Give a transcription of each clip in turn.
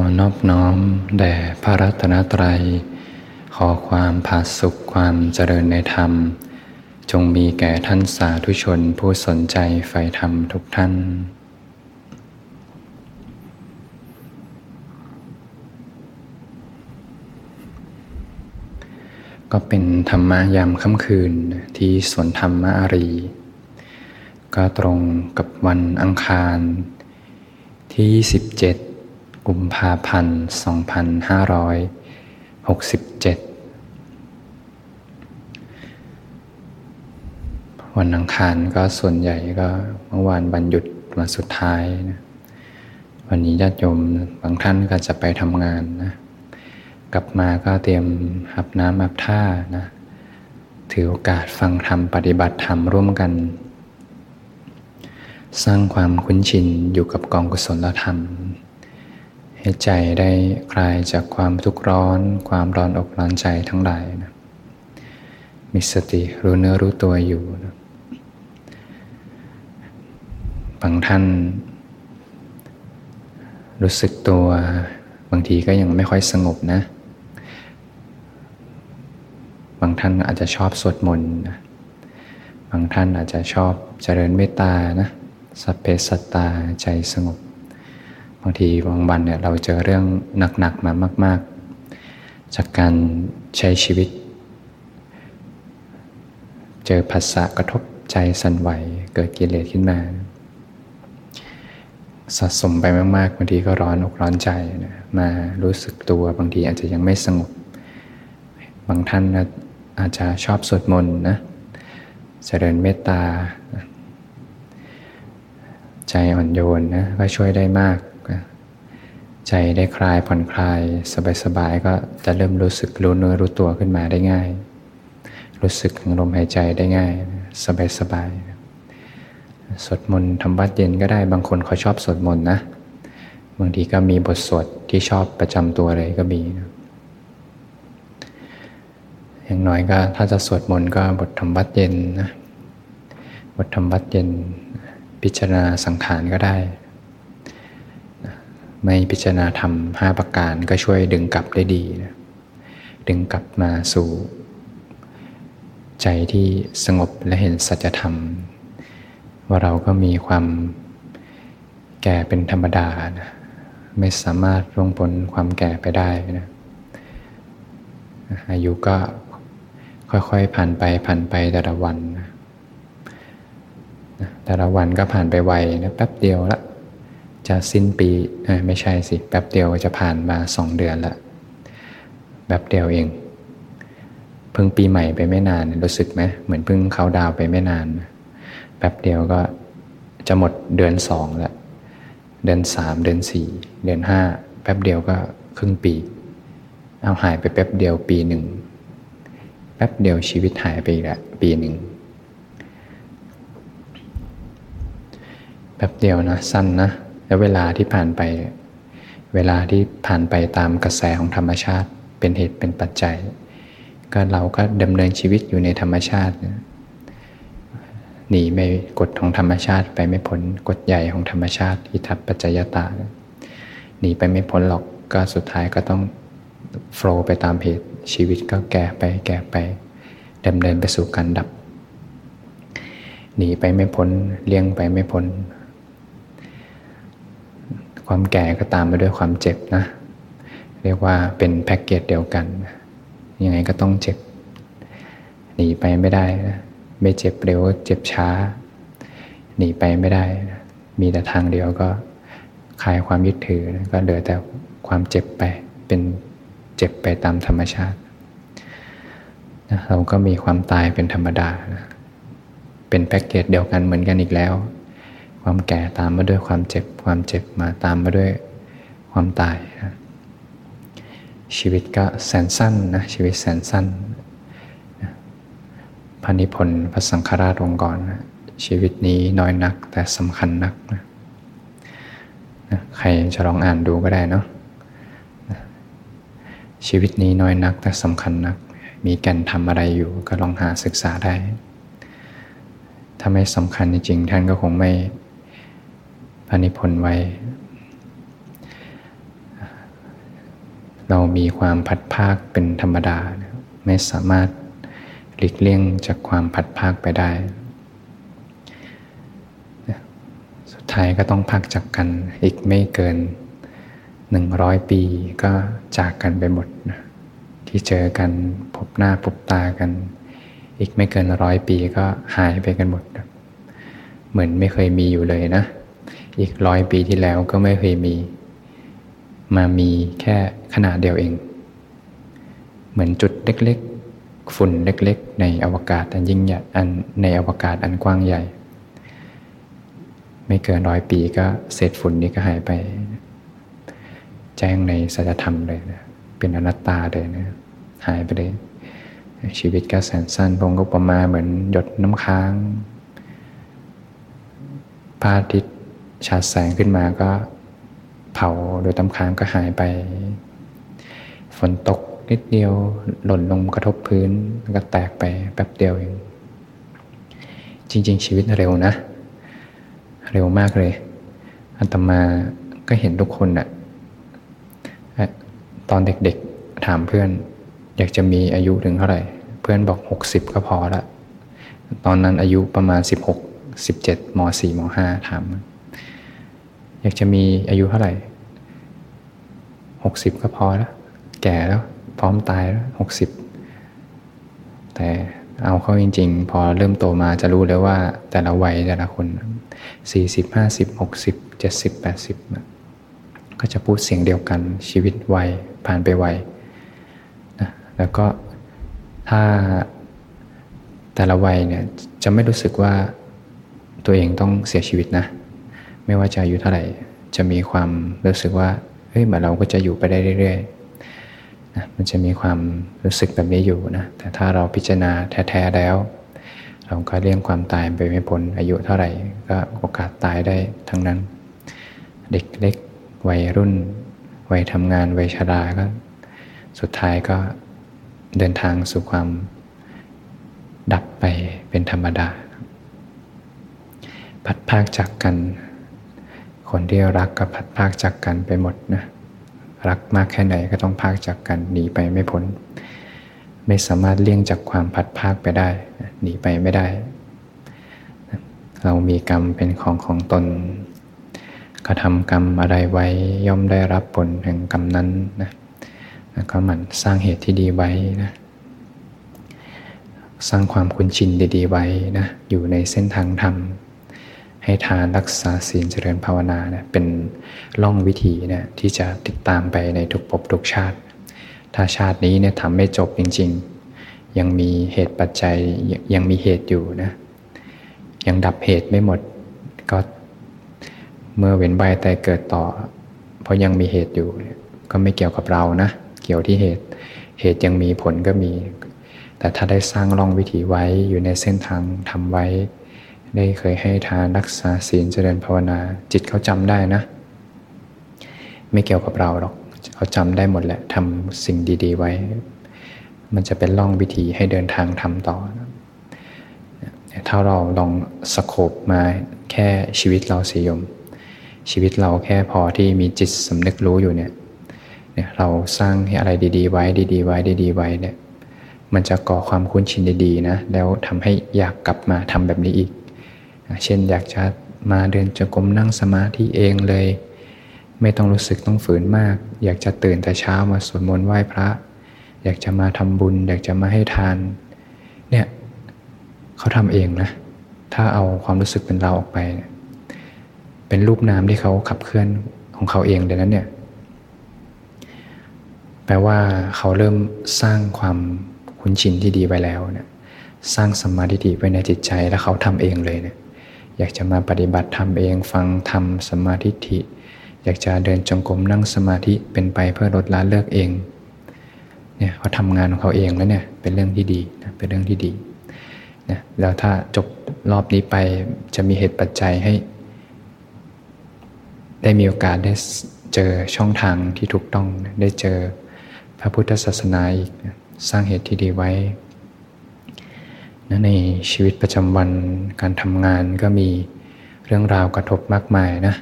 อนอบน้อม แด่พระรัตนตรัย ขอความผาสุขความเจริญในธรรม จงมีแก่ท่านสาธุชนผู้สนใจใฝ่ธรรมทุกท่านก็เป็นธรรมะยามค่ำคืนที่สวนธรรมอารี ก็ตรงกับวันอังคารที่ 27 กุมภาพันธ์ 2567 วันอังคารก็ส่วนใหญ่ก็เมื่อวานวันหยุดวันสุดท้ายนะวันนี้ญาติโยมบางท่านก็จะไปทำงานนะ กลับมาก็เตรียมหับน้ำหับท่านะ ถือโอกาสฟังธรรมปฏิบัติธรรมร่วมกัน สร้างความคุ้นชินอยู่กับกองกุศลธรรม ให้ใจได้คลายจากความทุกข์ร้อน ความร้อนอกร้อนใจทั้งหลายนะมีสติรู้เนื้อรู้ตัวอยู่นะบางท่าน รู้สึกตัวบางทีก็ยังไม่ค่อยสงบนะ บางท่านอาจจะชอบสวดมนต์นะบางท่านอาจจะชอบเจริญเมตตานะสัพเพสัตตาใจสงบ บางทีบางวันเนี่ยเราเจอเรื่องหนักๆมามาก ๆ จากการใช้ชีวิต เจอภาษากระทบใจสั่นไหวเกิดกิเลสขึ้นมา สะสมไปมากๆบางทีก็ร้อนอกร้อนใจนะมารู้สึกตัวบางทีอาจจะยังไม่สงบบางท่านอาจจะชอบสวดมนต์นะเจริญเมตตา ใจอ่อนโยนนะก็ช่วยได้มาก ใจได้คลายผ่อนคลาย สบายๆก็จะเริ่มรู้สึกรู้เนื้อรู้ตัวขึ้นมาได้ง่าย รู้สึกถึงลมหายใจได้ง่าย สบายๆสวดมนต์ทำวัดเย็นก็ได้บางคนเขาชอบสวดมนต์นะบางทีก็มีบทสวดที่ชอบประจำตัวเลยก็มีนะอย่างน้อยก็ถ้าจะสวดมนต์ก็บทธรรมวัดเย็นนะบทธรรมวัดเย็น พิจารณาสังขารก็ได้ ไม่พิจารณาธรรมห้าประการก็ช่วยดึงกลับได้ดีนะดึงกลับมาสู่ ใจที่สงบและเห็นสัจธรรม ว่าเราก็มีความแก่เป็นธรรมดานะไม่สามารถร่วงพ้นความแก่ไปได้นะอายุก็ค่อยๆผ่านไปผ่านไปแต่ละวันนะแต่ละวันก็ผ่านไปไวนะแป๊บเดียวละ จะสิ้นปีไม่ใช่สิแป๊บเดียวจะผ่านมาสองเดือนละแบบเดียวเอง เพิ่งปีใหม่ไปไม่นานรู้สึกไหมเหมือนเพิ่งเขาดาวไปไม่นานแป๊บเดียวก็จะหมดเดือนสองละเดือนสามเดือนสี่เดือนห้าแป๊บเดียวก็ครึ่งปี เอาหายไปแป๊บเดียวปีหนึ่งแป๊บเดียวชีวิตหายไปอีกละปีหนึ่งแป๊บเดียวนะสั้นนะ แล้วเวลาที่ผ่านไป เวลาที่ผ่านไปตามกระแสของธรรมชาติ เป็นเหตุเป็นปัจจัย ก็เราก็ดำเนินชีวิตอยู่ในธรรมชาติ หนีไม่กฎของธรรมชาติไปไม่พ้นกฎใหญ่ของธรรมชาติอิทัปปัจจยตาหนีไปไม่พ้นหรอกก็สุดท้ายก็ต้องโฟล์ไปตามเหตุชีวิตก็แก่ไปแก่ไปดำเนินไปสู่การดับ หนีไปไม่พ้นเลี่ยงไปไม่พ้น ความแก่ก็ตามไปด้วยความเจ็บนะ เรียกว่าเป็นแพ็กเกจเดียวกัน ยังไงก็ต้องเจ็บ หนีไปไม่ได้นะไม่เจ็บเร็วเจ็บช้า หนีไปไม่ได้นะมีแต่ทางเดียวก็คลายความยึดถือนะก็เหลือแต่ความเจ็บไปเป็นเจ็บไปตามธรรมชาตินะเราก็มีความตายเป็นธรรมดานะเป็นแพ็กเกจเดียวกันเหมือนกันอีกแล้ว ความแก่ตามมาด้วยความเจ็บ ความเจ็บมาตามมาด้วยความตายนะชีวิตก็แสนสั้นนะชีวิตแสนสั้นพระนิพนธ์พระสังฆราชองค์ก่อนะชีวิตนี้น้อยนักแต่สำคัญนักนะนะใครจะลองอ่านดูก็ได้เนาะชีวิตนี้น้อยนักแต่สำคัญนัก มีแก่นทำอะไรอยู่ก็ลองหาศึกษาได้ ถ้าไม่สำคัญจริงๆท่านก็คงไม่ พระนิพนธ์ไว้ เรามีความพัดภาคเป็นธรรมดา ไม่สามารถหลีกเลี่ยงจากความพัดภาคไปได้ สุดท้ายก็ต้องพักจากกันอีกไม่เกินหนึ่งร้อยปีก็จากกันไปหมดนะที่เจอกันพบหน้าพบตากัน อีกไม่เกินร้อยปีก็หายไปกันหมด เหมือนไม่เคยมีอยู่เลยนะ อีกร้อยปีที่แล้วก็ไม่เคยมี มามีแค่ขนาดเดียวเอง เหมือนจุดเล็กๆ ฝุ่นเล็กๆ ในอวกาศอันยิ่งใหญ่อันในอวกาศอันกว้างใหญ่ ไม่เกินร้อยปีก็เศษฝุ่นนี้ก็หายไป แจ้งในสัจธรรมเลยนะเป็นอนัตตาเลยนะหายไปเลยชีวิตก็แสนสั้นพงก็ประมาเหมือนหยดน้ำค้างพระอาทิตย์ ฉาดแสงขึ้นมาก็เผาโดยน้ำค้างก็หายไป ฝนตกนิดเดียวหล่นลงกระทบพื้นก็แตกไปแป๊บเดียวเองจริง ๆ ชีวิตเร็วนะ เร็วมากเลยอัตมาก็เห็นทุกคนอะตอนเด็กๆถามเพื่อน อยากจะมีอายุถึงเท่าไหร่ เพื่อนบอกหกสิบก็พอละ ตอนนั้นอายุประมาณสิบหกสิบเจ็ดมสี่มห้าถาม อยากจะมีอายุเท่าไหร่หกสิบก็พอแล้ว แก่แล้ว พร้อมตายแล้วหกสิบแต่เอาเข้าจริง ๆ พอเริ่มโตมาจะรู้เลยว่าแต่ละวัยแต่ละคนสี่สิบห้าสิบหกสิบเจ็ดสิบแปดสิบก็จะพูดเสียงเดียวกันชีวิตไวผ่านไปไวนะแล้วก็ถ้าแต่ละวัยเนี่ยจะไม่รู้สึกว่าตัวเองต้องเสียชีวิตนะ ไม่ว่าจะอายุเท่าไหร่ จะมีความรู้สึกว่าเฮ้ยเหมือนเราก็จะอยู่ไปได้เรื่อยๆนะมันจะมีความรู้สึกแบบนี้อยู่นะแต่ถ้าเราพิจารณาแท้ๆแล้ว เราก็เลี่ยงความตายไปไม่พ้นอายุเท่าไหร่ก็โอกาสตายได้ทั้งนั้น เด็กเล็กวัยรุ่นวัยทำงานวัยชราก็ สุดท้ายก็เดินทางสู่ความดับไปเป็นธรรมดา พัดภาคจากกัน คนที่รักก็พัดภาคจากกันไปหมดนะรักมากแค่ไหนก็ต้องภาคจากกันหนีไปไม่พ้นไม่สามารถเลี่ยงจากความพัดภาคไปได้หนีไปไม่ได้ เรามีกรรมเป็นของของตนกระทำกรรมอะไรไว้ย่อมได้รับผลแห่งกรรมนั้นนะแล้วก็มันสร้างเหตุที่ดีไว้นะสร้างความคุ้นชินดีๆไว้นะอยู่ในเส้นทางธรรม ให้ทานรักษาศีลเจริญภาวนาเนะเป็นล่องวิธีเนะที่จะติดตามไปในทุกภพทุกชาติ ถ้าชาตินี้เนี่ยทำไม่จบจริง ๆ ยังมีเหตุปัจจัยยังมีเหตุอยู่นะยังดับเหตุไม่หมดก็เมื่อเว้นใบแต่เกิดต่อ เพราะยังมีเหตุอยู่ก็ไม่เกี่ยวกับเรานะเกี่ยวที่เหตุเหตุยังมีผลก็มี แต่ถ้าได้สร้างร่องวิถีไว้อยู่ในเส้นทางทำไว้ ได้เคยให้ทานรักษาศีลเจริญภาวนา จิตเขาจำได้นะ ไม่เกี่ยวกับเราหรอกเขาจำได้หมดแหละทำสิ่งดี ๆ ไว้ มันจะเป็นร่องวิถีให้เดินทางทำต่อ ถ้าเราลองสโคบมาแค่ชีวิตเราสียม ชีวิตเราแค่พอที่มีจิตสำนึกรู้อยู่เนี่ยเนี่ยเราสร้างให้อะไรดี ๆ ไว้ดีๆ ไว้ดีๆ ไว้เนี่ยมันจะก่อความคุ้นชินดีๆนะ แล้วทำให้อยากกลับมาทำแบบนี้อีก เช่นอยากจะมาเดินจงกรมนั่งสมาธิเองเลย ไม่ต้องรู้สึกต้องฝืนมาก อยากจะตื่นแต่เช้ามาสวดมนต์ไหว้พระ อยากจะมาทำบุญ อยากจะมาให้ทาน เนี่ยเขาทำเองนะ ถ้าเอาความรู้สึกเป็นเราออกไป เป็นรูปนามที่เขาขับเคลื่อนของเขาเองเดี๋ยวนั้นเนี่ยแปลว่าเขาเริ่มสร้างความคุ้นชินที่ดีไว้แล้วเนี่ยสร้างสมาธิไว้ในจิตใจแล้วเขาทำเองเลยเนี่ย อยากจะมาปฏิบัติทำเองฟังทำสมาธิิอยากจะเดินจงกรมนั่งสมาธิเป็นไปเพื่อลดละเลิกเองเนี่ยเขาทำงานของเขาเองแล้วเนี่ยเป็นเรื่องที่ดีนะเป็นเรื่องที่ดีนะแล้วถ้าจบรอบนี้ไปจะมีเหตุปัจจัยให้ ได้มีโอกาสได้เจอช่องทางที่ถูกต้องได้เจอพระพุทธศาสนาอีก สร้างเหตุที่ดีไว้ นะในชีวิตประจำวันการทำงานก็มีเรื่องราวกระทบมากมายนะ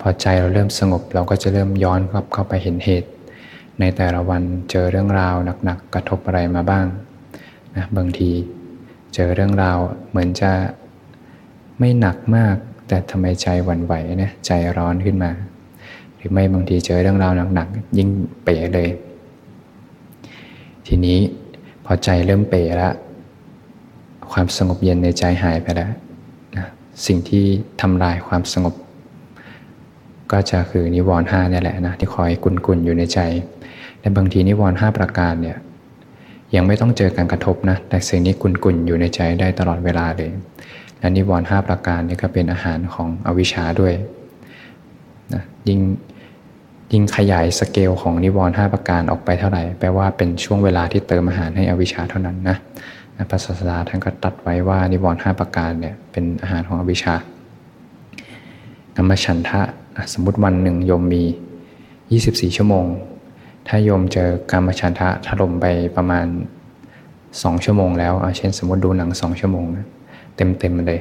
พอใจเราเริ่มสงบเราก็จะเริ่มย้อนกลับเข้าไปเห็นเหตุ ในแต่ละวันเจอเรื่องราวหนักๆกระทบอะไรมาบ้างนะบางทีเจอเรื่องราวเหมือนจะไม่หนักมาก แต่ทำไมใจหวั่นไหวนะใจร้อนขึ้นมา หรือไม่บางทีเจอเรื่องราวหนักๆยิ่งเป๋เลย ทีนี้พอใจเริ่มเป๋แล้ว ความสงบเย็นในใจหายไปแล้วนะสิ่งที่ทำลายความสงบ ก็จะคือนิวรณ์ห้านี่แหละนะที่คอยกุนกุนอยู่ในใจแต่บางทีนิวรณ์ห้าประการเนี่ยยังไม่ต้องเจอการกระทบนะแต่สิ่งนี้กุนกุนอยู่ในใจได้ตลอดเวลาเลยและนิวรณ์ห้าประการนี่ก็เป็นอาหารของอวิชชาด้วยนะยิ่งยิ่งขยายสเกลของนิวรณ์ห้าประการออกไปเท่าไหร่แปลว่าเป็นช่วงเวลาที่เติมอาหารให้อวิชชาเท่านั้นนะ พระศาสดาท่านก็ตัดไว้ว่านิวรณ์ห้าประการเนี่ยเป็นอาหารของอวิชชากรรมฉันทะสมมติวันหนึ่งโยมมี 24 ชั่วโมง ถ้าโยมเจอกรรมฉันทะถล่มไปประมาณ 2 ชั่วโมงแล้วเช่นสมมติดูหนัง 2 ชั่วโมง เต็มเต็มเลย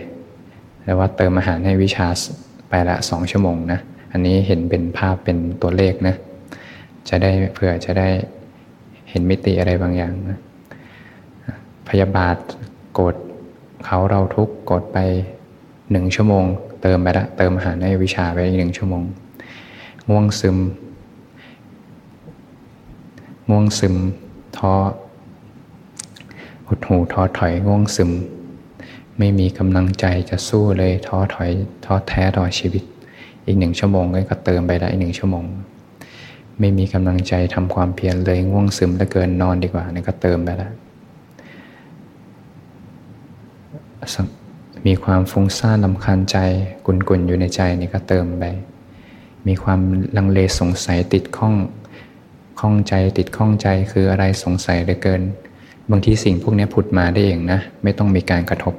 แล้วว่าเติมอาหารให้วิชาไปละสองชั่วโมงนะอันนี้เห็นเป็นภาพเป็นตัวเลขนะจะได้เผื่อจะได้เห็นมิติอะไรบางอย่างนะ พยาบาทโกรธเขาเราทุกโกรธไปหนึ่งชั่วโมง เติมไปละเติมอาหารในวิชาไปหนึ่งชั่วโมง ง่วงซึม ง่วงซึมท้อหดหูท้อถอยง่วงซึม ไม่มีกำลังใจจะสู้เลยท้อถอยท้อแท้ต่อชีวิต อีกหนึ่งชั่วโมงก็เติมไปละอีกหนึ่งชั่วโมง ไม่มีกำลังใจทำความเพียรเลยง่วงซึมแล้วเกินนอนดีกว่านี่ก็เติมไปแล้ว มีความฟุ้งซ่านลำคาญใจกุนกุนอยู่ในใจนี่ก็เติมไป มีความลังเลสงสัยติดข้องข้องใจติดข้องใจคืออะไรสงสัยเหลือเกิน บางทีสิ่งพวกนี้ผุดมาได้เองนะ ไม่ต้องมีการกระทบ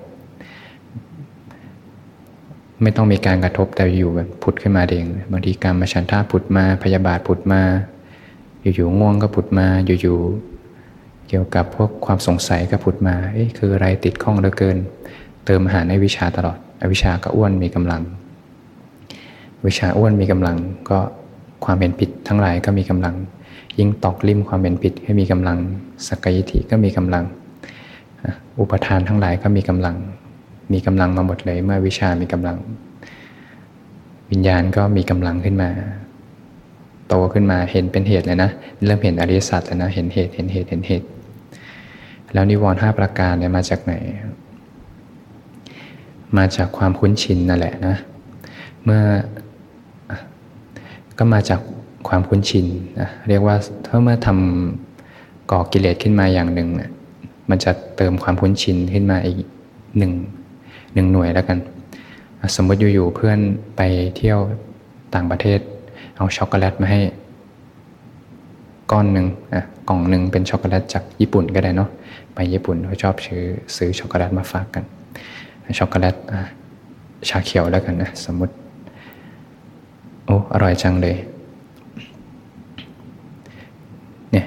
ไม่ต้องมีการกระทบแต่อยู่แบบผุดขึ้นมาเอง บางทีการมาชันท่าผุดมาพยาบาทผุดมา อยู่ๆง่วงก็ผุดมาอยู่ๆ เกี่ยวกับพวกความสงสัยก็ผุดมา เอ๊ะคืออะไรติดข้องเหลือเกิน เติมอาหารในวิชาตลอด อวิชาก็อ้วนมีกำลัง วิชาอ้วนมีกำลังก็ความเป็นผิดทั้งหลายก็มีกำลัง ยิ่งตอกลิ่มความเป็นผิดให้มีกำลังสกยิธิก็มีกำลัง อุปทานทั้งหลายก็มีกำลัง มีกำลังมาหมดเลยเมื่อวิชามีกำลัง วิญญาณก็มีกำลังขึ้นมาโตขึ้นมาเห็นเป็นเหตุเลยนะ เริ่มเห็นอริยสัจแล้วนะเห็นเหตุเห็นเหตุเห็นเหตุ แล้วนิวรณ์ห้าประการเนี่ยมาจากไหน มาจากความคุ้นชินนั่นแหละนะ เมื่อก็มาจากความคุ้นชินนะเรียกว่าถ้าเมื่อทำก่อกิเลสขึ้นมาอย่างหนึ่งเนี่ยมันจะเติมความคุ้นชินขึ้นมาอีกหนึ่งหนึ่งหน่วยแล้วกัน สมมติอยู่ๆเพื่อนไปเที่ยวต่างประเทศ เอาช็อกโกแลตมาให้ ก้อนหนึ่งอะกล่องหนึ่งเป็นช็อกโกแลตจากญี่ปุ่นก็ได้เนาะไปญี่ปุ่นเขาชอบซื้อซื้อช็อกโกแลตมาฝากกัน ช็อกโกแลตชาเขียวแล้วกันนะสมมติ โอ้อร่อยจังเลยเนี่ย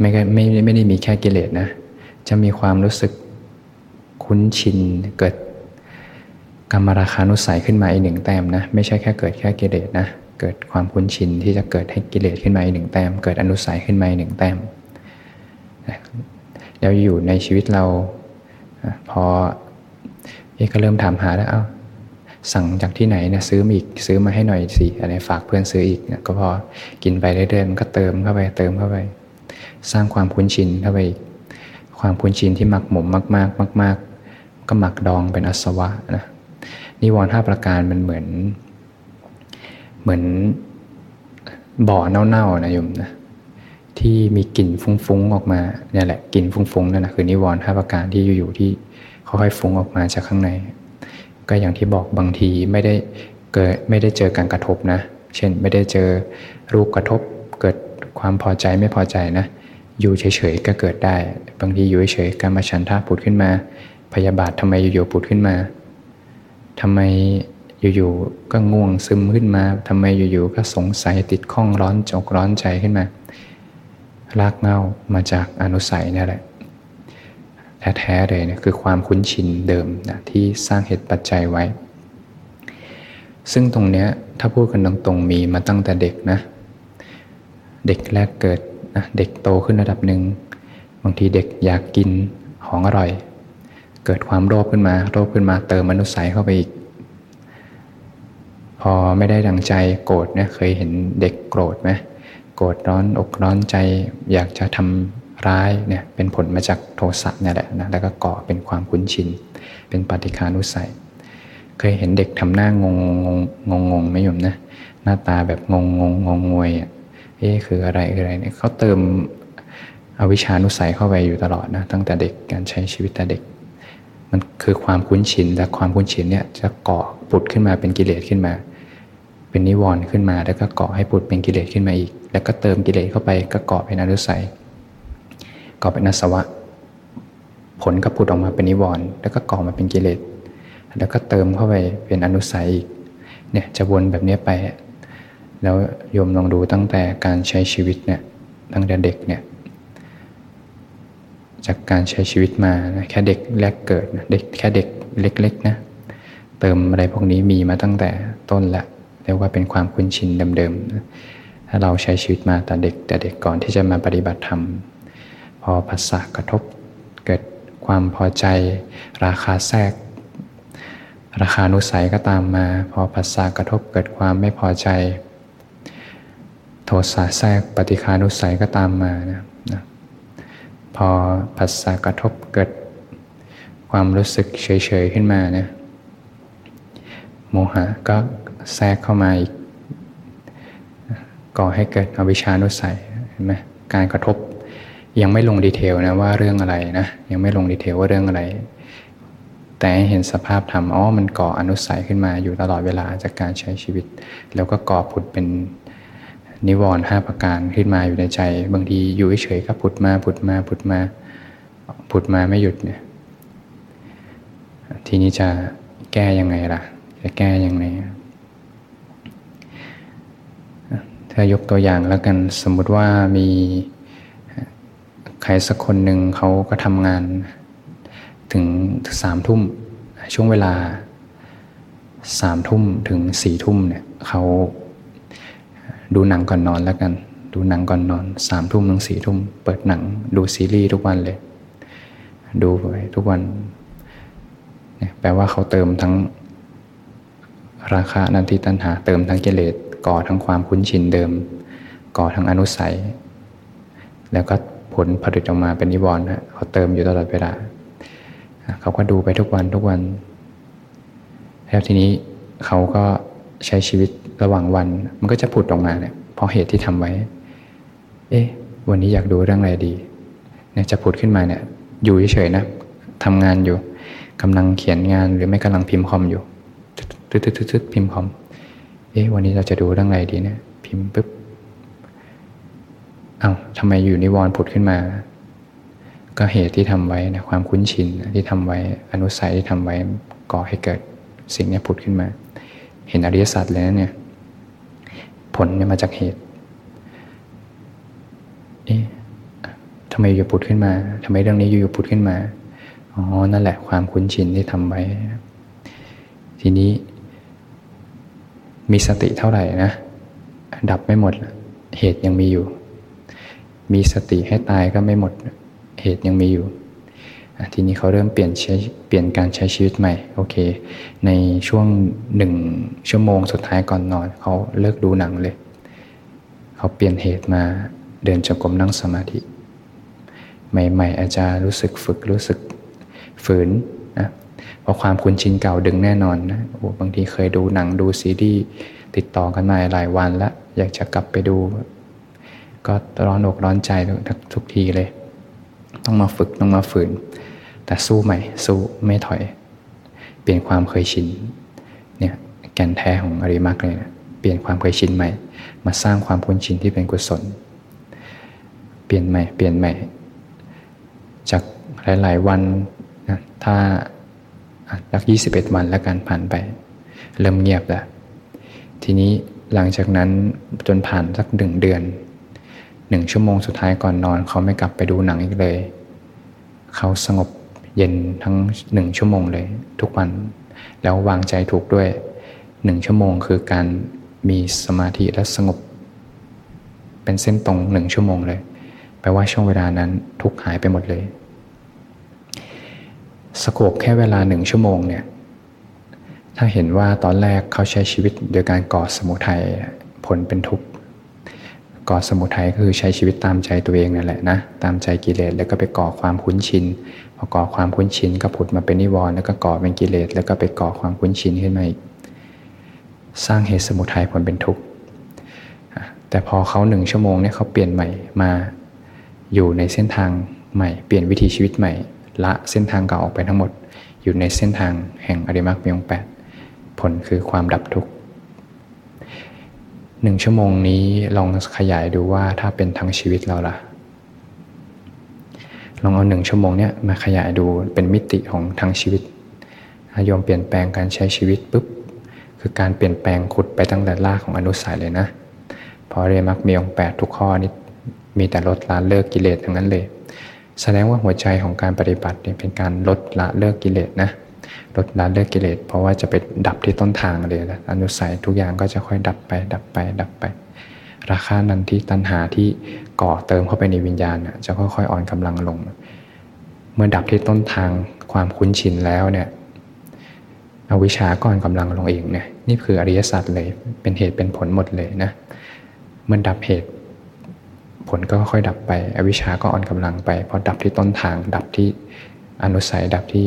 ไม่ไม่ไม่ได้มีแค่กิเลสนะ จะมีความรู้สึกคุ้นชินเกิดกรรมราคานุสัยขึ้นมาอีกหนึ่งแต้มนะ ไม่ใช่แค่เกิดแค่กิเลสนะ เกิดความคุ้นชินที่จะเกิดให้กิเลสขึ้นมาหนึ่งแต้ม เกิดอนุสัยขึ้นมาหนึ่งแต้มแล้วอยู่ในชีวิตเราพอเอก็เริ่มถามหาแล้วเอา้าสั่งจากที่ไหนนี่ยซื้อมาอีกซื้อมาให้หน่อยสิอะไรฝากเพื่อนซื้ออีกก็พอกินไปเรื่อยๆมันก็เติมเข้าไปเติมเข้าไป สร้างความคุ้นชินเข้าไปอีกความคุ้นชินที่หมักหมมมากๆมาก ๆ ก็หมักดองเป็นอสวะนะนิวรณ์ห้าประการมันเหมือน เหมือนบ่อเน่าๆนะโยมนะที่มีกลิ่นฟุ้งๆออกมาเนี่ยแหละกลิ่นฟุ้งๆนั่นนะคือนิวรณ์ห้าประการที่อยู่ๆที่ค่อยๆฟุ้งออกมาจากข้างใน ก็อย่างที่บอกบางทีไม่ได้เกิดไม่ได้เจอการกระทบนะ เช่นไม่ได้เจอรูปกระทบเกิดความพอใจไม่พอใจนะอยู่เฉยๆก็เกิดได้ บางทีอยู่เฉยๆการมาชันท่าผุดขึ้นมา พยาบาททำไมอยู่ๆผุดขึ้นมาทำไม อยู่ๆก็ง่วงซึมขึ้นมาทำไมอยู่ๆก็สงสัยติดข้องร้อนจกร้อนใจขึ้นมาลากเงามาจากอนุสัยนี่แหละแท้ๆเลยนะคือความคุ้นชินเดิมนะที่สร้างเหตุปัจจัยไว้ ซึ่งตรงเนี้ยถ้าพูดกันตรงๆมีมาตั้งแต่เด็กนะ เด็กแรกเกิดนะเด็กโตขึ้นระดับหนึ่งบางทีเด็กอยากกินของอร่อย เกิดความโลภขึ้นมาโลภขึ้นมาเติมมนุษย์ใสเข้าไปอีก พอไม่ได้ดังใจโกรธเนี่ยเคยเห็นเด็กโกรธไหมโกรธร้อนอกร้อนใจ อยากจะทำร้ายเนี่ยเป็นผลมาจากโทสะเนี่ยแหละนะแล้วก็ก่อเป็นความคุ้นชิน เป็นปฏิคานุสัย เคยเห็นเด็กทำหน้างงงงงงงไม่ยมนะหน้าตาแบบงงงงงงวยอะเอ๊คืออะไรอะไรเนี่ยเขาเติมอวิชานุสัยเข้าไปอยู่ตลอดนะตั้งแต่เด็กการใช้ชีวิตแต่เด็ก มันคือความคุ้นชินและความคุ้นชินเนี่ยจะเกาะปุดขึ้นมาเป็นกิเลสขึ้นมา เป็นนิวรณ์ขึ้นมา แล้วก็เกาะให้ปุดเป็นกิเลสขึ้นมาอีก แล้วก็เติมกิเลสเข้าไปก็เกาะเป็นอนุสัยเกาะเป็นนสวะ ผลก็ปุดออกมาเป็นนิวรณ์แล้วก็เกาะมาเป็นกิเลสแล้วก็เติมเข้าไปเป็นอนุสัยอีกเนี่ยจะวนแบบนี้ไป แล้วโยมลองดูตั้งแต่การใช้ชีวิตเนี่ยตั้งแต่เด็กเนี่ยจากการใช้ชีวิตมานะแค่เด็กแรกเกิดนะเด็กแค่เด็กเล็กๆนะเติมอะไรพวกนี้มีมาตั้งแต่ต้นละ เรียกว่าเป็นความคุ้นชินเดิมๆถ้าเราใช้ชีวิตมาแต่เด็กแต่เด็กก่อนที่จะมาปฏิบัติธรรม พอภาษากระทบ เกิดความพอใจ ราคาแทรก ราคานุสัยก็ตามมา พอภาษากระทบเกิดความไม่พอใจ โทสะแทรกปฏิคานุสัยก็ตามมานะพอภาษากระทบเกิดความรู้สึกเฉยๆขึ้นมาเนี่ยโมหะก็ แทรกเข้ามาอีกก่อให้เกิดอวิชานุสัยเห็นไหมการกระทบยังไม่ลง detail นะว่าเรื่องอะไรนะยังไม่ลง detail ว่าเรื่องอะไร แต่เห็นสภาพธรรมอ๋อมันก่ออนุสัยขึ้นมาอยู่ตลอดเวลาจากการใช้ชีวิต แล้วก็ก่อผุดเป็นนิวรณ์ห้าประการขึ้นมาอยู่ในใจ บางทีอยู่เฉยๆก็ผุดมาผุดมาผุดมาผุดมาไม่หยุดเนี่ยทีนี้จะแก้ยังไงล่ะ จะแก้ยังไง ถ้ายกตัวอย่างแล้วกันสมมุติว่ามีใครสักคนหนึ่งเขาก็ทำงานถึงสามทุ่มช่วงเวลาสามทุ่มถึงสี่ทุ่มเนี่ยเขาดูหนังก่อนนอนแล้วกัน ดูหนังก่อนนอนสามทุ่มถึงสี่ทุ่มเปิดหนังดูซีรีส์ทุกวันเลย ดูไปทุกวันเนี่ยแปลว่าเขาเติมทั้งราคานันทิตันหา เติมทั้งกิเลส ก่อทั้งความคุ้นชินเดิม ก่อทั้งอนุสัย แล้วก็ผลผลิตออกมาเป็นนิวรณ์เขาเติมอยู่ตลอดเวลาเขาก็ดูไปทุกวันทุกวัน แล้วทีนี้เขาก็ใช้ชีวิตระหว่างวัน มันก็จะผุดออกมาเนี่ยเพราะเหตุที่ทำไว้ เอ๊ะ วันนี้อยากดูเรื่องอะไรดี เนี่ยจะผุดขึ้นมาเนี่ย อยู่เฉยๆนะทำงานอยู่กำลังเขียนงานหรือไม่กำลังพิมพ์คอมอยู่ตึ๊ดๆๆพิมพ์คอม เอ๊ะวันนี้เราจะดูเรื่องอะไรดีเนี่ยพิมพ์ปุ๊บเอา้าทำไมอยู่นิวรณ์ผุดขึ้นมา ก็เหตุที่ทำไว้นะความคุ้นชินที่ทำไว้อนุสัยที่ทำไว้ก่อให้เกิดสิ่งนี้ผุดขึ้นมา เห็นอริยสัจเลยนะเนี่ย ผลเนี่ยมาจากเหตุเอ๊ะทำไมอยู่ผุดขึ้นมาทำไมเรื่องนี้อยู่ผุดขึ้นมาอ๋อนั่นแหละความคุ้นชินที่ทำไว้ ทีนี้ มีสติเท่าไหร่นะ ดับไม่หมด เหตุยังมีอยู่ มีสติให้ตายก็ไม่หมด เหตุยังมีอยู่ ทีนี้เขาเริ่มเปลี่ยนใช้เปลี่ยนการใช้ชีวิตใหม่ โอเค ในช่วงหนึ่งชั่วโมงสุดท้ายก่อนนอน เขาเลิกดูหนังเลย เขาเปลี่ยนเหตุมาเดินจงกรมนั่งสมาธิ ใหม่ ๆ อาจจะรู้สึกฝึกรู้สึกฝืน เพราะความคุ้นชินเก่าดึงแน่นอนนะโอ้บางทีเคยดูหนังดูซีรีส์ติดต่อกันมาหลายวันแล้วอยากจะกลับไปดู ก็ร้อนอกร้อนใจทุกทีเลย ต้องมาฝึกต้องมาฝืน แต่สู้ใหม่ สู้ไม่ถอย เปลี่ยนความเคยชินเนี่ยแก่นแท้ของอริมักเลยนะเปลี่ยนความเคยชินใหม่ มาสร้างความคุ้นชินที่เป็นกุศล เปลี่ยนใหม่ เปลี่ยนใหม่ จากหลาย ๆ วันนะถ้า สักยี่สิบเอ็ดวันแล้วกันผ่านไป เริ่มเงียบแล้ว ทีนี้หลังจากนั้นจนผ่านสักหนึ่งเดือนหนึ่งชั่วโมงสุดท้ายก่อนนอน เขาไม่กลับไปดูหนังอีกเลย เขาสงบเย็นทั้งหนึ่งชั่วโมงเลย ทุกวัน แล้ววางใจถูกด้วยหนึ่งชั่วโมงคือการมีสมาธิและสงบ เป็นเส้นตรงหนึ่งชั่วโมงเลยแปลว่าช่วงเวลานั้นทุกหายไปหมดเลย สโคบแค่เวลาหนึ่งชั่วโมงเนี่ยถ้าเห็นว่าตอนแรกเขาใช้ชีวิตโดยการก่อสมุทัยผลเป็นทุกข์ก่อสมุทัยคือใช้ชีวิตตามใจตัวเองนั่นแหละนะตามใจกิเลสแล้วก็ไปก่อความคุ้นชินพอก่อความคุ้นชินก็ผุดมาเป็นนิวรณ์แล้วก็ก่อเป็นกิเลสแล้วก็ไปก่อความคุ้นชินขึ้นมาอีกสร้างเหตุสมุทัยผลเป็นทุกข์แต่พอเขาหนึ่งชั่วโมงเนี่ยเขาเปลี่ยนใหม่มาอยู่ในเส้นทางใหม่ เปลี่ยนวิถีชีวิตใหม่ ละเส้นทางเก่าออกไปทั้งหมด อยู่ในเส้นทางแห่งอริมักมีองแปดผลคือความดับทุกข์หนึ่งชั่วโมงนี้ลองขยายดูว่าถ้าเป็นทั้งชีวิตเราล่ะ ลองเอาหนึ่งชั่วโมงเนี้ยมาขยายดูเป็นมิติของทั้งชีวิตโยมเปลี่ยนแปลงการใช้ชีวิตปุ๊บคือการเปลี่ยนแปลงขุดไปตั้งแต่รากของอนุสัยเลยนะพอเรียมักมีองแปดทุกข้อนี้มีแต่ลดละเลิกกิเลสทั้งนั้นเลย แสดงว่าหัวใจของการปฏิบัติเป็นการลดละเลิกกิเลสนะลดละเลิกกิเลสเพราะว่าจะไปดับที่ต้นทางเลยนะอนุสัยทุกอย่างก็จะค่อยดับไป ดับไป ดับไป ราคานั้นที่ตัณหาที่ก่อเติมเข้าไปในวิญญาณจะค่อยๆอ่อนกำลังลง เมื่อดับที่ต้นทางความคุ้นชินแล้วเนี่ยอวิชาก่อนกำลังลงเองเนี่ยนี่คืออริยสัจเลยเป็นเหตุเป็นผลหมดเลยนะเมื่อดับเหตุ ผลก็ค่อยดับไป อวิชาก็อ่อนกำลังไปพอดับที่ต้นทาง ดับที่อนุสัยดับที่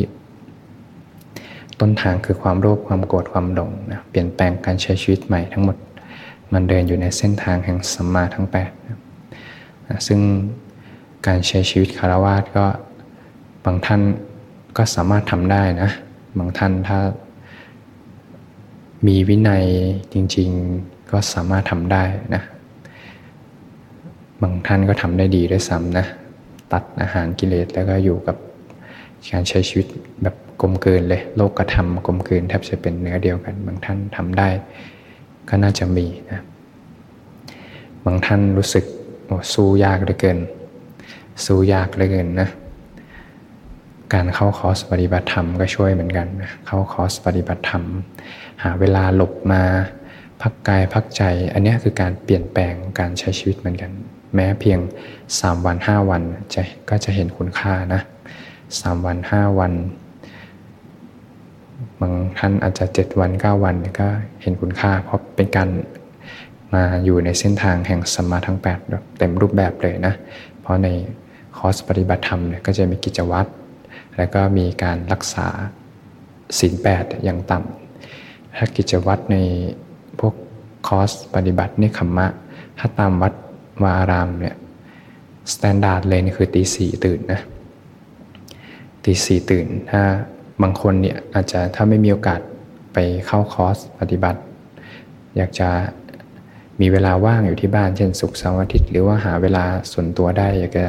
ต้นทางคือความโลภความโกรธความหลงนะเปลี่ยนแปลงการใช้ชีวิตใหม่ทั้งหมดมันเดินอยู่ในเส้นทางแห่งสัมมาทั้งแปดนะซึ่งการใช้ชีวิตคารวะก็บางท่านก็สามารถทำได้นะบางท่านถ้ามีวินัยจริง ๆก็สามารถทำได้นะ บางท่านก็ทำได้ดีด้วยซ้ำนะตัดอาหารกิเลสแล้วก็อยู่กับการใช้ชีวิตแบบกลมเกินเลย โลกกระทำกลมเกินแทบจะเป็นเนื้อเดียวกัน บางท่านทำได้ก็น่าจะมีนะบางท่านรู้สึกโอ้สู้ยากเหลือเกิน สู้ยากเหลือเกินนะการเข้าคอร์สปฏิบัติธรรมก็ช่วยเหมือนกันนะเข้าคอร์สปฏิบัติธรรม หาเวลาหลบมา พักกายพักใจ อันนี้คือการเปลี่ยนแปลงการใช้ชีวิตเหมือนกัน แม้เพียง 3 วัน 5 วันจะก็จะเห็นคุณค่านะ3วัน 5 วัน บางท่านอาจจะ 7 วัน 9 วันก็เห็นคุณค่า เพราะเป็นการมาอยู่ในเส้นทางแห่งสมาทั้ง8เต็มรูปแบบเลยนะ เพราะในคอร์สปฏิบัติธรรมเนี่ยก็จะมีกิจวัตรแล้วก็มีการรักษาศีลแปดอย่างต่ำถ้ากิจวัตรในพวกคอร์สปฏิบัติเนกขัมมะ ถ้าตามวัด วาอารามเนี่ย standard เลยนี่คือตีสี่ตื่นนะตีสี่ตื่น ถ้าบางคนเนี่ยอาจจะถ้าไม่มีโอกาสไปเข้าคอร์สปฏิบัติ อยากจะมีเวลาว่างอยู่ที่บ้าน เช่นศุกร์เสาร์อาทิตย์ หรือว่าหาเวลาส่วนตัวได้อยากจะ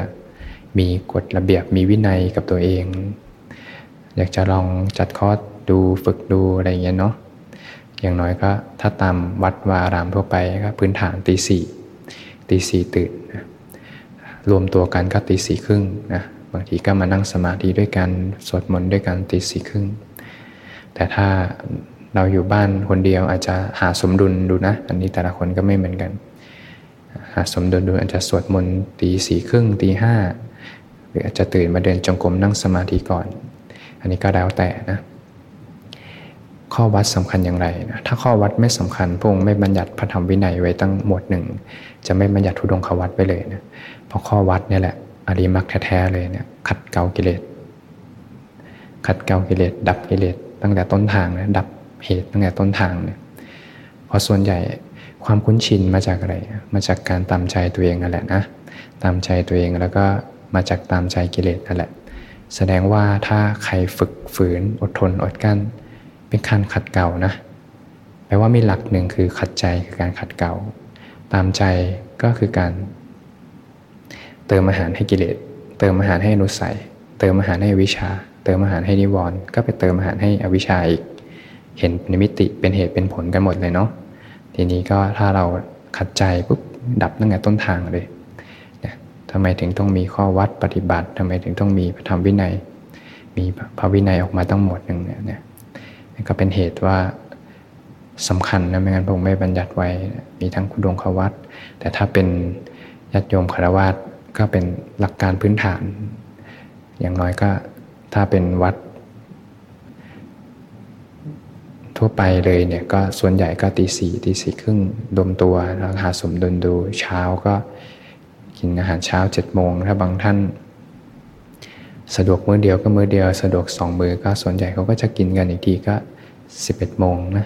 มีกฎระเบียบมีวินัยกับตัวเอง อยากจะลองจัดคอร์สดูฝึกดูอะไรเงี้ยเนาะอย่างน้อยก็ถ้าตามวัดวารามทั่วไปก็พื้นฐานตีสี่ ตีสี่ตื่นนะรวมตัวกันก็ตีสี่ครึ่งนะบางทีก็มานั่งสมาธิด้วยกันสวดมนต์ด้วยกันตีสี่ครึ่งแต่ถ้าเราอยู่บ้านคนเดียวอาจจะหาสมดุลดูนะ อันนี้แต่ละคนก็ไม่เหมือนกัน หาสมดุลดูอาจจะสวดมนต์ตีสี่ครึ่งตีห้าหรืออาจจะตื่นมาเดินจงกรมนั่งสมาธิก่อน อันนี้ก็แล้วแต่นะ ข้อวัดสำคัญอย่างไรนะถ้าข้อวัดไม่สำคัญพงไม่บัญญัติพระธรรมวินัยไว้ตั้งหมวดหนึ่ง จะไม่บัญญัติทุดงควัดไว้เลยนะเพราะข้อวัดเนี่ยแหละอริมักแท้ๆเลยเนี่ยขัดเกลากิเลสขัดเกลากิเลสดับกิเลสตั้งแต่ต้นทางนะดับเหตุตั้งแต่ต้นทางเนี่ยเพราะส่วนใหญ่ความคุ้นชินมาจากอะไร มาจากการตามใจตัวเองนั่นแหละนะตามใจตัวเองแล้วก็มาจากตามใจกิเลสนั่นแหละ แสดงว่าถ้าใครฝึกฝืนอดทนอดกั้น เป็นการขัดเก่านะแปลว่ามีหลักหนึ่งคือขัดใจคือการขัดเก่าตามใจก็คือการ เติมอาหารให้กิเลสเติมอาหารให้อนุสัย เติมอาหารให้วิชา เติมอาหารให้นิวรณ์ก็ไปเติมอาหารให้อวิชาอีก เห็นในมิติเป็นเหตุเป็นผลกันหมดเลยเนาะทีนี้ก็ถ้าเราขัดใจปุ๊บดับตั้งแต่ต้นทางเลยนะทำไมถึงต้องมีข้อวัดปฏิบัติทำไมถึงต้องมีพระธรรมวินัย มีพระวินัยออกมาตั้งหมดหนึ่งเนี่ย นะก็เป็นเหตุว่าสำคัญนะไม่งั้นพงไม่บัญญัติไว้ มีทั้งคุณดวงขวัตแต่ถ้าเป็นญาติโยมคารวาสก็เป็นหลักการพื้นฐาน อย่างน้อยก็ถ้าเป็นวัด ทั่วไปเลยเนี่ยก็ส่วนใหญ่ก็ตีสี่ตีสี่ครึ่งดมตัวแล้วหาสมดุลดูเช้าก็กินอาหารเช้าเจ็ดโมงถ้าบางท่าน สะดวกมื้อเดียวก็มื้อเดียว สะดวกสองมือก็ส่วนใหญ่เขาก็จะกินกันอีกทีก็สิบเอ็ดโมงนะ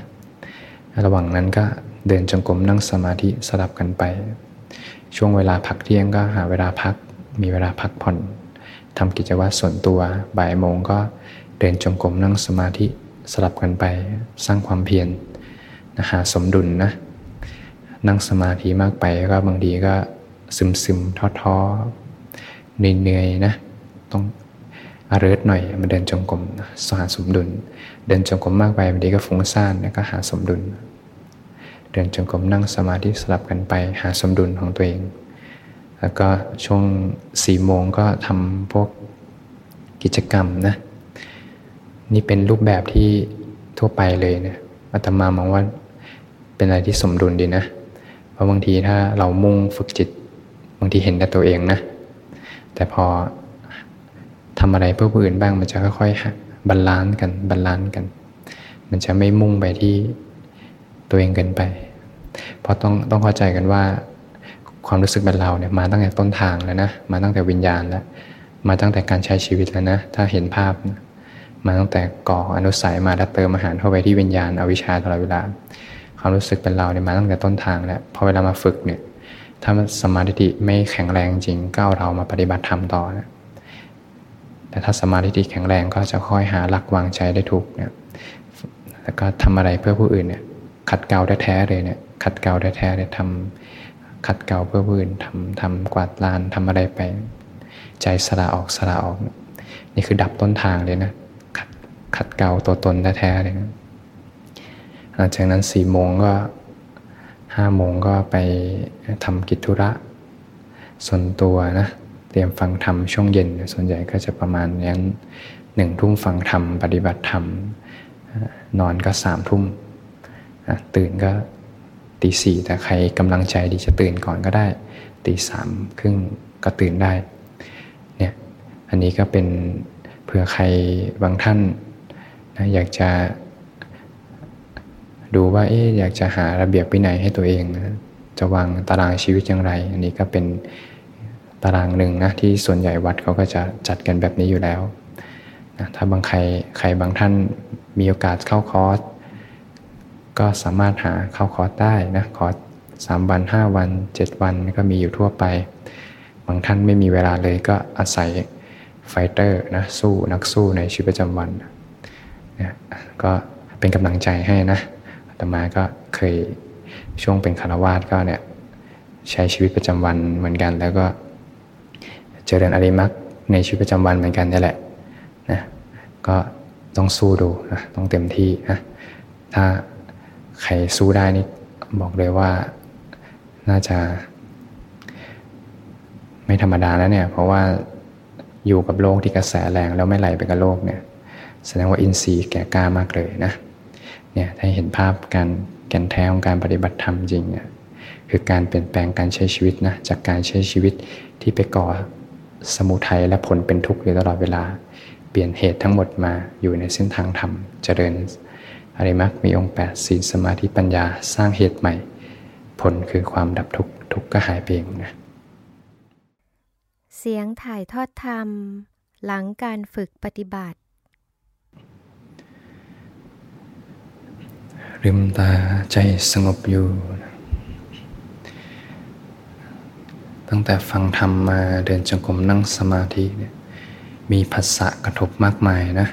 ระหว่างนั้นก็เดินจงกรมนั่งสมาธิสลับกันไป ช่วงเวลาพักเที่ยงก็หาเวลาพัก มีเวลาพักผ่อนทำกิจวัตรส่วนตัวบ่ายโมงก็เดินจงกรมนั่งสมาธิสลับกันไปสร้างความเพียรนะหาสมดุลนะนั่งสมาธิมากไปก็บางทีก็ซึมซึมท้อท้อเหนื่อยๆนะต้อง อารหน่อยมาเดินจงกรมหาสมดุล เดินจงกรมมากไปบางทีก็ฟุ้งซ่านแล้วก็หาสมดุล เดินจงกรมนั่งสมาธิสลับกันไปหาสมดุลของตัวเอง แล้วก็ช่วงสี่โมงก็ทำพวกกิจกรรมนะนี่เป็นรูปแบบที่ทั่วไปเลยนะอาตมามองว่าเป็นอะไรที่สมดุลดีนะ เพราะบางทีถ้าเรามุ่งฝึกจิต บางทีเห็นแต่ตัวเองนะ แต่พอ ทำอะไรเพื่อผู้อื่นบ้างมันจะค่อยๆ balance กัน balance กัน มันจะไม่มุ่งไปที่ตัวเองเกินไป เพราะต้องต้องเข้าใจกันว่า ความรู้สึกเป็นเราเนี่ยมาตั้งแต่ต้นทางแล้วนะมาตั้งแต่วิญญาณแล้วมาตั้งแต่การใช้ชีวิตแล้วนะถ้าเห็นภาพมาตั้งแต่ก่ออนุสัยมาแล้วเติมอาหารเข้าไปที่วิญญาณอวิชชาตลอดเวลา ความรู้สึกเป็นเราเนี่ยมาตั้งแต่ต้นทางแล้วพอเวลามาฝึกเนี่ยถ้าสมาธิไม่แข็งแรงจริงก้าวเรามาปฏิบัติธรรมต่อนะ แต่ถ้าสมาธิแข็งแรงก็จะค่อยหาหลักวางใจได้ถูกเนี่ยแล้วก็ทำอะไรเพื่อผู้อื่นเนี่ยขัดเกลาแท้ๆเลยเนี่ยขัดเกลาแท้ๆเลยทำขัดเกลาเพื่อผู้อื่นทำทำกวาดลานทำอะไรไป ใจสละออกสละออก นี่คือดับต้นทางเลยนะขัดขัดเกลาตัวตนแท้ๆเลยนะหลังจากนั้นสี่โมงก็ห้าโมงก็ไปทำกิจธุระส่วนตัวนะ เตรียมฟังธรรมช่วงเย็นส่วนใหญ่ก็จะประมาณนั้นหนึ่งทุ่มฟังธรรมปฏิบัติธรรม นอนก็สามทุ่มตื่นก็ตีสี่แต่ใครกำลังใจดีจะตื่นก่อนก็ได้ตีสามครึ่งก็ตื่นได้เนี่ยอันนี้ก็เป็นเผื่อใครบางท่านนะอยากจะดูว่าเอ๊อยากจะหาระเบียบวินัยให้ตัวเองนะจะวางตารางชีวิตอย่างไร อันนี้ก็เป็น ตารางหนึ่งนะที่ส่วนใหญ่วัดเขาก็จะจัดกันแบบนี้อยู่แล้วนะถ้าบางใครใครบางท่านมีโอกาสเข้าคอร์สก็สามารถหาเข้าคอร์สได้นะคอร์สสามวันห้าวันเจ็ดวันก็มีอยู่ทั่วไป บางท่านไม่มีเวลาเลยก็อาศัย fighter นะสู้นักสู้ในชีวิตประจำวันนะก็เป็นกำลังใจให้นะอาตมาก็เคยช่วงเป็นคารวาสก็เนี่ยใช้ชีวิตประจำวันเหมือนกันแล้วก็ เจริญอริมักในชีวิตประจำวันเหมือนกันนี่แหละนะก็ต้องสู้ดูนะต้องเต็มที่นะถ้าใครสู้ได้นี่บอกเลยว่าน่าจะ ไม่ธรรมดาแล้วเนี่ย เพราะว่าอยู่กับโลกที่กระแสแรงแล้วไม่ไหลไปกับโลกเนี่ย แสดงว่าอินทรีย์แก่กล้ามากเลยนะเนี่ยถ้าเห็นภาพการแก่นแท้ของการปฏิบัติธรรมจริงเนี่ยคือการเปลี่ยนแปลงการใช้ชีวิตนะจากการใช้ชีวิตที่ไปก่อ สมุทัยและผลเป็นทุกข์อยู่ตลอดเวลา เปลี่ยนเหตุทั้งหมดมาอยู่ในเส้นทางธรรม เจริญอริมักมีองค์แปดศีลสมาธิปัญญาสร้างเหตุใหม่ ผลคือความดับทุกข์ทุกข์ก็หายไปเองนะเสียงถ่ายทอดธรรม หลังการฝึกปฏิบัติ ริมตาใจสงบอยู่ ตั้งแต่ฟังธรรมมาเดินจงกรมนั่งสมาธิเนี่ยมีภาษะกระทบมากมายนะ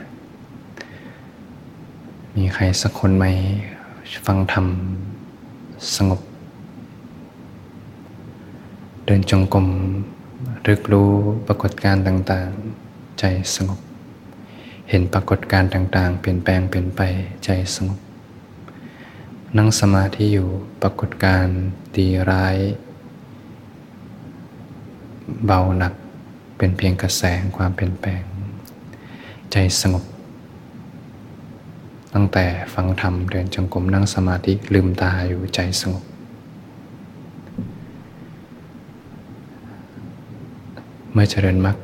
มีใครสักคนไหมฟังธรรมสงบ เดินจงกรมรึกรู้ปรากฏการณ์ต่างๆ ใจสงบ เห็นปรากฏการณ์ต่างๆ เปลี่ยนแปลงเปลี่ยนไปใจสงบ นั่งสมาธิอยู่ปรากฏการณ์ดีร้าย เบาหนักเป็นเพียงกระแสงความเปลี่ยนแปลง ใจสงบ ตั้งแต่ฟังธรรมเดินจงกรมนั่งสมาธิลืมตาอยู่ใจสงบ เมื่อเจริญมรรค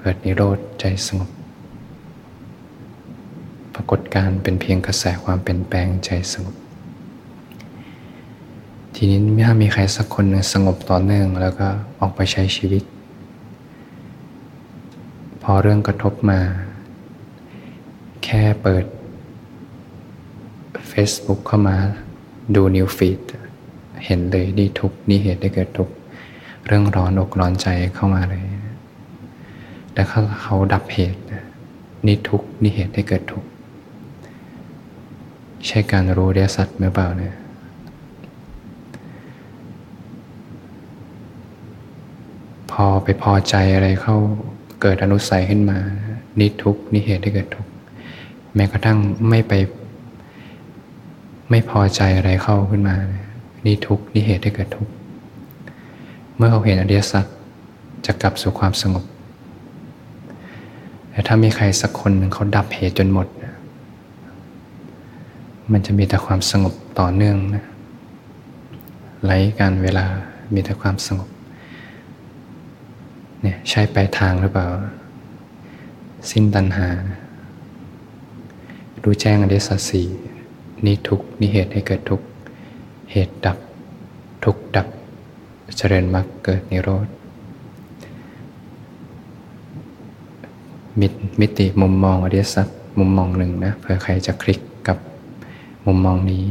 เกิดนิโรธใจสงบ ปรากฏการเป็นเพียงกระแสความเปลี่ยนแปลงใจสงบ ทีนี้ถ้ามีใครสักคนหนึ่งสงบต่อเนื่องแล้วก็ออกไปใช้ชีวิต พอเรื่องกระทบมา แค่เปิด Facebook เข้ามาดูนิวฟีดเห็นเลยนี่ทุกนี่เหตุได้เกิดทุกเรื่องร้อนอกร้อนใจเข้ามาเลย แต่เขาเขาดับเหตุนี่ทุกนี่เหตุได้เกิดทุกใช่การรู้เดียสัตว์หรือเปล่าเนี่ย พอไปพอใจอะไรเข้าเกิดอนุสัยขึ้นมา นี่ทุกนี่เหตุได้เกิดทุกแม้กระทั่งไม่ไป ไม่พอใจอะไรเข้าขึ้นมา นี่ทุกนี่เหตุให้เกิดทุกเมื่อเขาเห็นอริยสัจจะกลับสู่ความสงบแต่ถ้ามีใครสักคนหนึ่งเขาดับเหตุจนหมด มันจะมีแต่ความสงบต่อเนื่องนะไร้การเวลามีแต่ความสงบ เนี่ยใช่ไปทางหรือเปล่า สิ้นตัณหา รู้แจ้งอริยสัจสี่นี่ทุกนี่เหตุให้เกิดทุกเหตุดับ ทุกดับเจริญมรรคเกิดนิโรธมมิติมุมมองอริยสัจมุมมองหนึ่งนะเผื่อใครจะคลิกกับมุมมองนี้